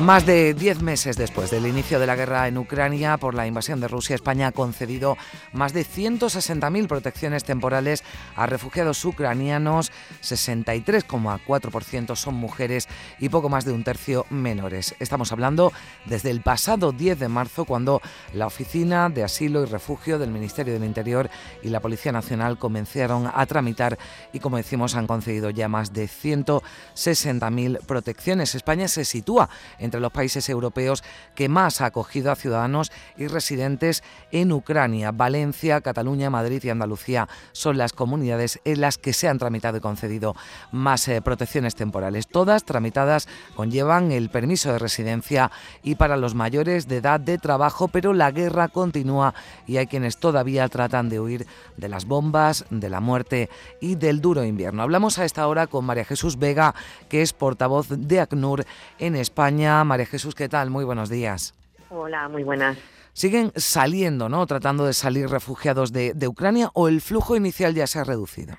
Más de diez meses después del inicio de la guerra en Ucrania por la invasión de Rusia, España ha concedido más de 160.000 protecciones temporales a refugiados ucranianos, 63,4% son mujeres y poco más de un tercio menores. Estamos hablando desde el pasado 10 de marzo, cuando la Oficina de Asilo y Refugio del Ministerio del Interior y la Policía Nacional comenzaron a tramitar y, como decimos, han concedido ya más de 160.000 protecciones. España se sitúa entre los países europeos que más ha acogido a ciudadanos y residentes en Ucrania. Valencia, Cataluña, Madrid y Andalucía son las comunidades en las que se han tramitado y concedido más eh, protecciones temporales. Todas tramitadas conllevan el permiso de residencia y para los mayores de edad de trabajo, pero la guerra continúa y hay quienes todavía tratan de huir de las bombas, de la muerte y del duro invierno. Hablamos a esta hora con María Jesús Vega, que es portavoz de ACNUR en España. María Jesús, ¿qué tal? Muy buenos días. Hola, muy buenas. ¿Siguen saliendo, no? Tratando de salir refugiados de, Ucrania o el flujo inicial ya se ha reducido?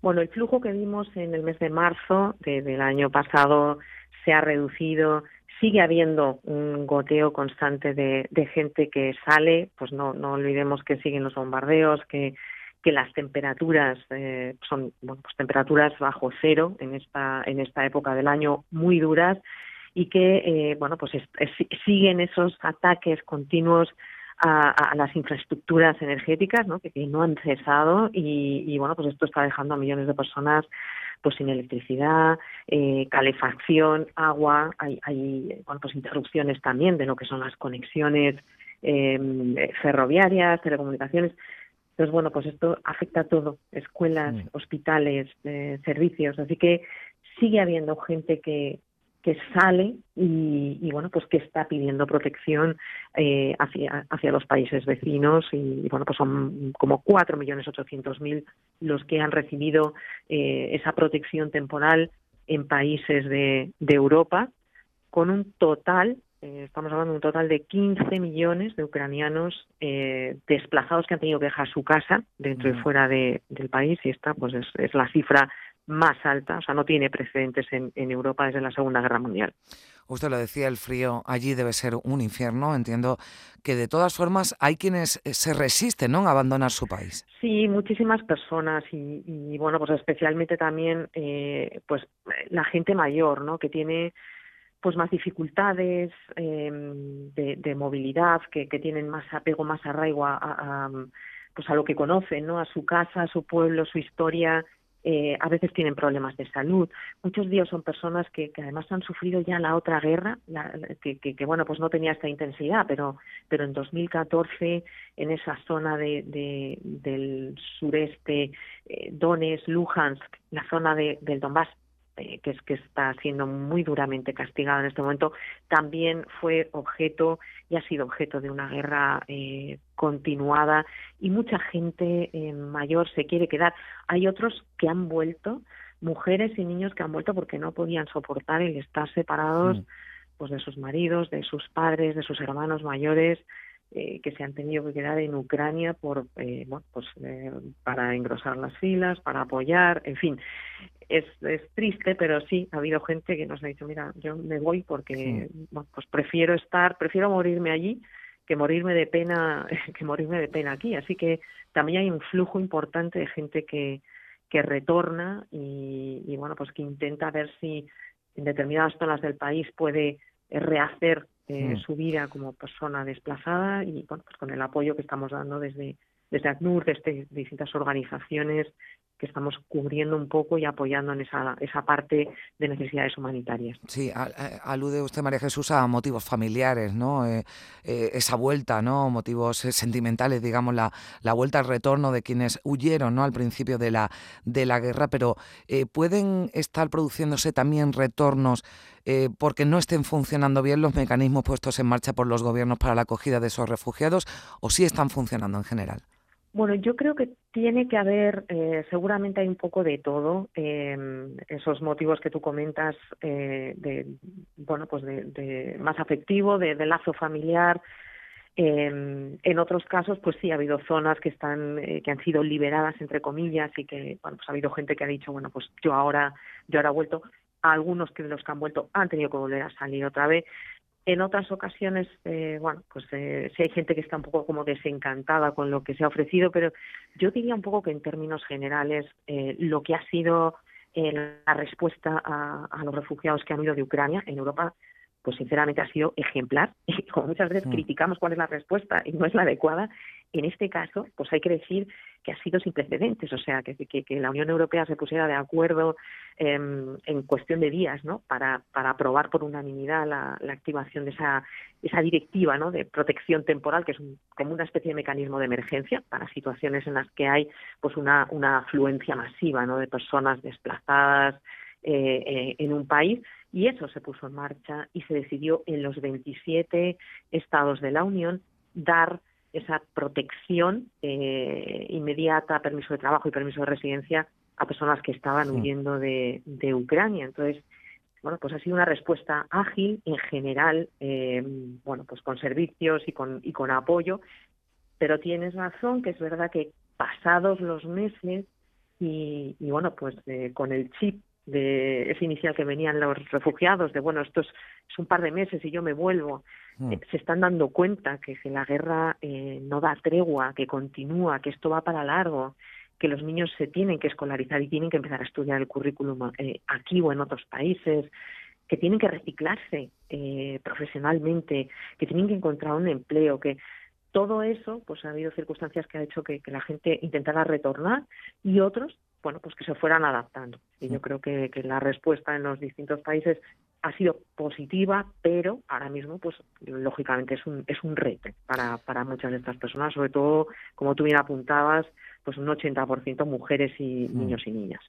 Bueno, el flujo que vimos en el mes de marzo del año pasado se ha reducido. Sigue habiendo un goteo constante de, gente que sale, pues no, no olvidemos que siguen los bombardeos, que, que las temperaturas eh, son bueno, pues temperaturas bajo cero en esta, en esta época del año muy duras y que eh, bueno pues siguen esos ataques continuos a, las infraestructuras energéticas ¿no? Que, no han cesado y, bueno pues esto está dejando a millones de personas pues sin electricidad eh, calefacción agua hay, hay bueno pues interrupciones también de lo que son las conexiones em, ferroviarias telecomunicaciones entonces, bueno, pues esto afecta a todo, escuelas, mm. hospitales, eh, servicios, así que sigue habiendo gente que, que sale y, bueno pues que está pidiendo protección eh, hacia hacia los países vecinos y, bueno pues son como cuatro millones ochocientos mil los que han recibido eh, esa protección temporal en países de, de Europa con un total eh, estamos hablando de un total de 15 millones de ucranianos desplazados que han tenido que dejar su casa dentro y fuera de, del país y esta pues es, es la cifra más alta, o sea, no tiene precedentes en, Europa desde la Segunda Guerra Mundial. Usted lo decía, el frío allí debe ser un infierno. Entiendo que de todas formas hay quienes eh, se resisten ¿no? a abandonar su país. Sí, muchísimas personas y, bueno, pues especialmente también eh, pues la gente mayor, ¿no? Que tiene pues más dificultades em, de, movilidad, que, tienen más apego, más arraigo a, pues a lo que conocen, ¿no? A su casa, a su pueblo, su historia eh, a veces tienen problemas de salud. Muchos días son personas que, además han sufrido ya la otra guerra, que, bueno, pues no tenía esta intensidad, pero, pero en 2014 en esa zona de, del sureste, eh, Donetsk, Luhansk, la zona de, del Donbass, eh, que es que está siendo muy duramente castigada en este momento, también fue objeto y ha sido objeto de una guerra eh, continuada y mucha gente eh, mayor se quiere quedar. Hay otros que han vuelto, mujeres y niños que han vuelto porque no podían soportar el estar separados pues de sus maridos, de sus padres, de sus hermanos mayores. que se han tenido que quedar en Ucrania por bueno, pues para engrosar las filas, para apoyar, en fin es, es triste, pero sí, ha habido gente que nos ha dicho, mira, yo me voy porque pues prefiero estar, prefiero morirme allí que morirme de pena, que morirme de pena aquí. Así que también hay un flujo importante de gente que, que retorna y, y bueno, pues que intenta ver si en determinadas zonas del país puede rehacer eh, su vida como persona desplazada y bueno, pues con el apoyo que estamos dando desde desde ACNUR, desde distintas organizaciones que estamos cubriendo un poco y apoyando en esa, esa parte de necesidades humanitarias. Sí, eh, alude usted, María Jesús, a motivos familiares, ¿no? Eh, eh, esa vuelta, ¿no? Motivos sentimentales, digamos, la, la vuelta al retorno de quienes huyeron, ¿no? Al principio de la, de la guerra, pero ¿pueden estar produciéndose también retornos porque no estén funcionando bien los mecanismos puestos en marcha por los gobiernos para la acogida de esos refugiados o sí están funcionando en general? Bueno, yo creo que tiene que haber, eh, seguramente hay un poco de todo, eh, esos motivos que tú comentas, eh, de, bueno, pues de, más afectivo, de, lazo familiar. en otros casos, pues sí, ha habido zonas que están, que han sido liberadas entre comillas y que, bueno, pues ha habido gente que ha dicho, bueno, pues yo ahora, yo ahora he vuelto. Algunos que los que han vuelto han tenido que volver a salir otra vez. En otras ocasiones, eh, bueno, pues eh, sí hay gente que está un poco como desencantada con lo que se ha ofrecido, pero yo diría un poco que en términos generales eh, lo que ha sido eh, la respuesta a, a, los refugiados que han huido de Ucrania en Europa, pues sinceramente ha sido ejemplar. Y como muchas veces mm. criticamos cuál es la respuesta y no es la adecuada, en este caso, pues hay que decir que ha sido sin precedentes, o sea, que, que, la Unión Europea se pusiera de acuerdo em, en cuestión de días, ¿no? Para, para aprobar por unanimidad la, activación de esa, esa directiva, ¿no? De protección temporal, que es como una especie de mecanismo de emergencia para situaciones en las que hay, pues, una, una afluencia masiva, ¿no? De personas desplazadas eh, eh, en un país y eso se puso en marcha y se decidió en los 27 estados de la Unión dar esa protección eh, inmediata, permiso de trabajo y permiso de residencia a personas que estaban huyendo de, Ucrania. Entonces, bueno, pues ha sido una respuesta ágil en general, eh, bueno, pues con servicios y con, y con apoyo, pero tienes razón que es verdad que pasados los meses y, bueno, pues eh, con el chip de ese inicial que venían los refugiados, de bueno, esto es, un par de meses y yo me vuelvo. Eh, se están dando cuenta que, la guerra eh, no da tregua, que continúa, que esto va para largo, que los niños se tienen que escolarizar y tienen que empezar a estudiar el currículum eh, aquí o en otros países, que tienen que reciclarse profesionalmente, que tienen que encontrar un empleo, que todo eso, pues ha habido circunstancias que ha hecho que la gente intentara retornar y otros bueno, pues que se fueran adaptando. Y yo creo que, que la respuesta en los distintos países ha sido positiva, pero ahora mismo, pues lógicamente es un, es un reto para, para muchas de estas personas, sobre todo, como tú bien apuntabas, pues un 80% mujeres y mm. niños y niñas.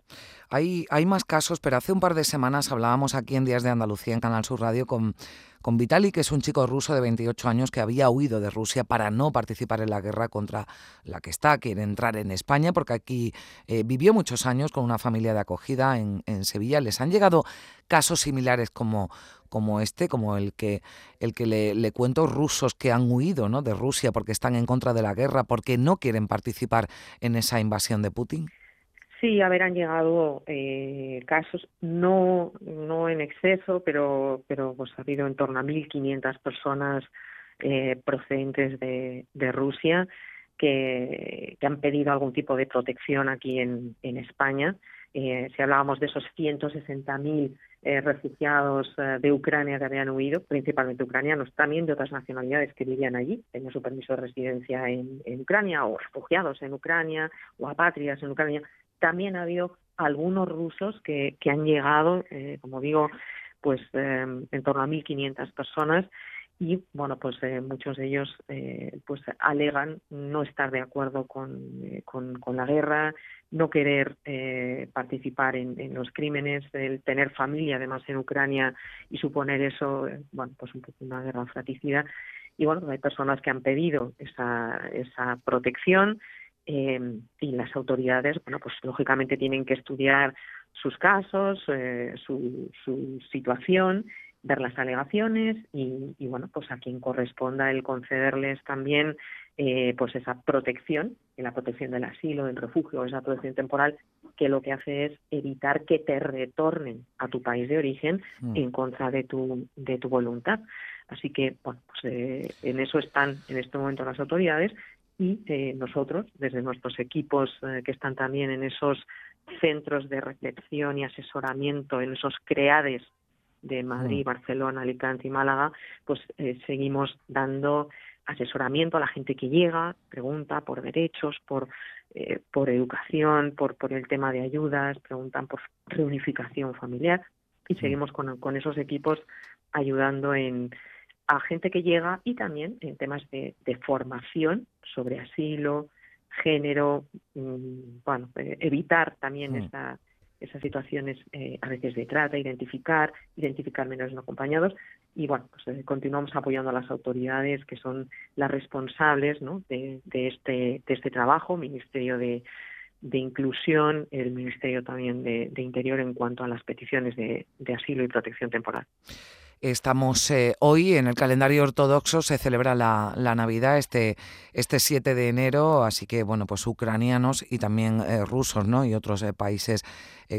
Hay, hay más casos, pero hace un par de semanas hablábamos aquí en Días de Andalucía, en Canal Sur Radio, con, con Vitali, que es un chico ruso de 28 años que había huido de Rusia para no participar en la guerra contra la que está, quiere entrar en España, porque aquí eh, vivió muchos años con una familia de acogida en, Sevilla. Les han llegado casos similares como, como este, como el que, el que le, cuento rusos que han huido ¿no? de Rusia porque están en contra de la guerra, porque no quieren participar en esa invasión de Putin? Sí, a han llegado eh, casos, no, no en exceso, pero, pero pues ha habido en torno a 1.500 personas eh, procedentes de, de Rusia que, que, han pedido algún tipo de protección aquí en, en España. Eh, si hablábamos de esos 160.000 eh, refugiados eh, de Ucrania que habían huido, principalmente ucranianos, también de otras nacionalidades que vivían allí, tenían su permiso de residencia en, Ucrania, o refugiados en Ucrania, o apátridas en Ucrania. También ha habido algunos rusos que, que han llegado, eh, como digo, pues en torno a 1.500 personas y bueno pues eh, muchos de ellos eh, pues alegan no estar de acuerdo con, eh, con, la guerra no querer participar en, los crímenes el tener familia además en Ucrania y suponer eso bueno pues un poco una guerra fratricida. Y bueno hay personas que han pedido esa esa protección y las autoridades bueno pues lógicamente tienen que estudiar sus casos su, su situación ver las alegaciones y, bueno, pues a quien corresponda el concederles también eh, pues esa protección, la protección del asilo, del refugio, esa protección temporal, que lo que hace es evitar que te retornen a tu país de origen mm. en contra de tu, de tu voluntad. Así que, bueno, pues eh, en eso están en este momento las autoridades y eh, nosotros, desde nuestros equipos que están también en esos centros de reflexión y asesoramiento, en esos CREADES de Madrid, mm. Barcelona, Alicante y Málaga, pues eh, seguimos dando asesoramiento a la gente que llega, pregunta por derechos, por, eh, por educación, por, por el tema de ayudas, preguntan por reunificación familiar y seguimos con, con esos equipos ayudando en a gente que llega y también en temas de, de formación sobre asilo, género, mm, bueno, eh, evitar también esta esas situaciones eh, a veces de trata, identificar, identificar menores no acompañados y bueno, pues eh, continuamos apoyando a las autoridades que son las responsables ¿no? de, este, de este trabajo, Ministerio de, de Inclusión, el Ministerio también de, Interior en cuanto a las peticiones de asilo y protección temporal. Estamos eh, hoy en el calendario ortodoxo, se celebra la, Navidad este, este 7 de enero, así que bueno, pues ucranianos y también eh, rusos ¿no? y otros eh, países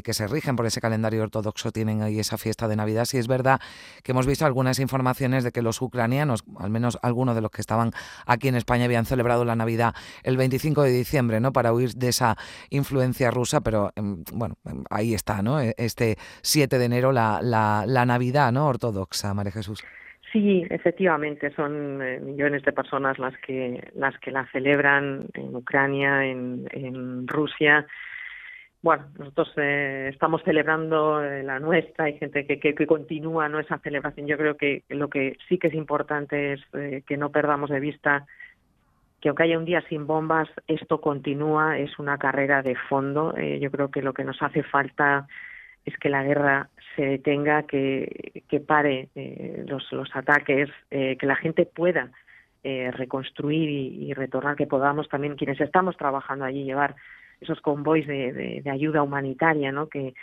que se rigen por ese calendario ortodoxo tienen ahí esa fiesta de Navidad. Sí es verdad que hemos visto algunas informaciones de que los ucranianos, al menos algunos de los que estaban aquí en España, habían celebrado la Navidad el 25 de diciembre ¿no? para huir de esa influencia rusa, pero em, bueno, em, ahí está, ¿no? E, este 7 de enero la, la, la Navidad ¿no? ortodoxa. Sí, efectivamente, son eh, millones de personas las que las que la celebran en Ucrania, en, Rusia. Bueno, nosotros eh, estamos celebrando eh, la nuestra, hay gente que, que, continúa ¿no? esa celebración. Yo creo que lo que sí que es importante es que no perdamos de vista que aunque haya un día sin bombas, esto continúa, es una carrera de fondo. yo creo que lo que nos hace falta es que la guerra se detenga, que, que pare eh, los, los ataques, eh, que la gente pueda eh, reconstruir y, retornar, que podamos también quienes estamos trabajando allí llevar esos convoys de, ayuda humanitaria, ¿no? Que,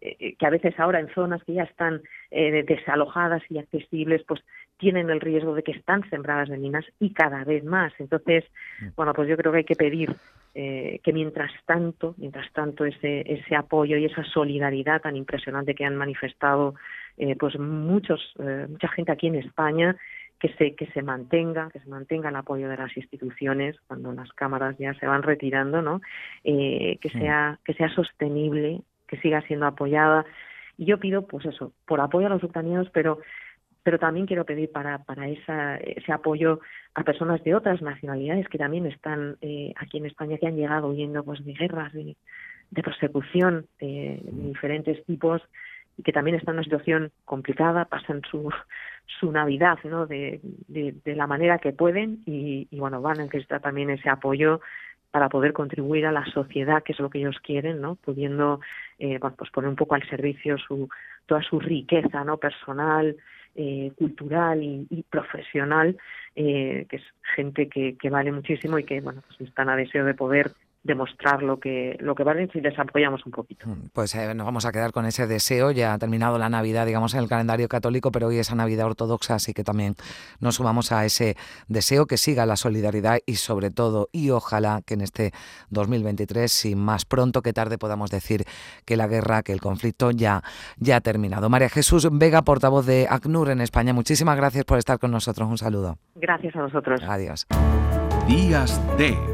que a veces ahora en zonas que ya están desalojadas y accesibles, pues tienen el riesgo de que están sembradas de minas y cada vez más. Entonces, mm. bueno, pues yo creo que hay que pedir eh, que mientras tanto, mientras tanto ese, ese apoyo y esa solidaridad tan impresionante que han manifestado eh, pues muchos, eh, mucha gente aquí en España, que se, que se mantenga, que se mantenga el apoyo de las instituciones cuando las cámaras ya se van retirando, ¿no? que sea, que sea sostenible, que siga siendo apoyada. Y yo pido, pues eso, por apoyo a los ucranianos, pero pero también quiero pedir para, para esa, ese apoyo a personas de otras nacionalidades que también están eh, aquí en España, que han llegado huyendo pues, de guerras, de, persecución de, diferentes tipos y que también están en una situación complicada, pasan su, su Navidad ¿no? de, de, la manera que pueden y, y, bueno, van a necesitar también ese apoyo para poder contribuir a la sociedad, que es lo que ellos quieren, ¿no? pudiendo eh, pues poner un poco al servicio su, toda su riqueza no personal, eh, cultural y, profesional, eh, que es gente que, que, vale muchísimo y que bueno pues están a deseo de poder demostrar lo que lo que valen si les apoyamos un poquito. Mm, pues eh, nos vamos a quedar con ese deseo. Ya ha terminado la Navidad, digamos, en el calendario católico, pero hoy es la Navidad ortodoxa, así que también nos sumamos a ese deseo que siga la solidaridad y sobre todo, y ojalá que en este 2023, si más pronto que tarde, podamos decir que la guerra, que el conflicto ya, ya ha terminado. María Jesús Vega, portavoz de ACNUR en España, muchísimas gracias por estar con nosotros. Un saludo. Gracias a vosotros. Adiós. Días de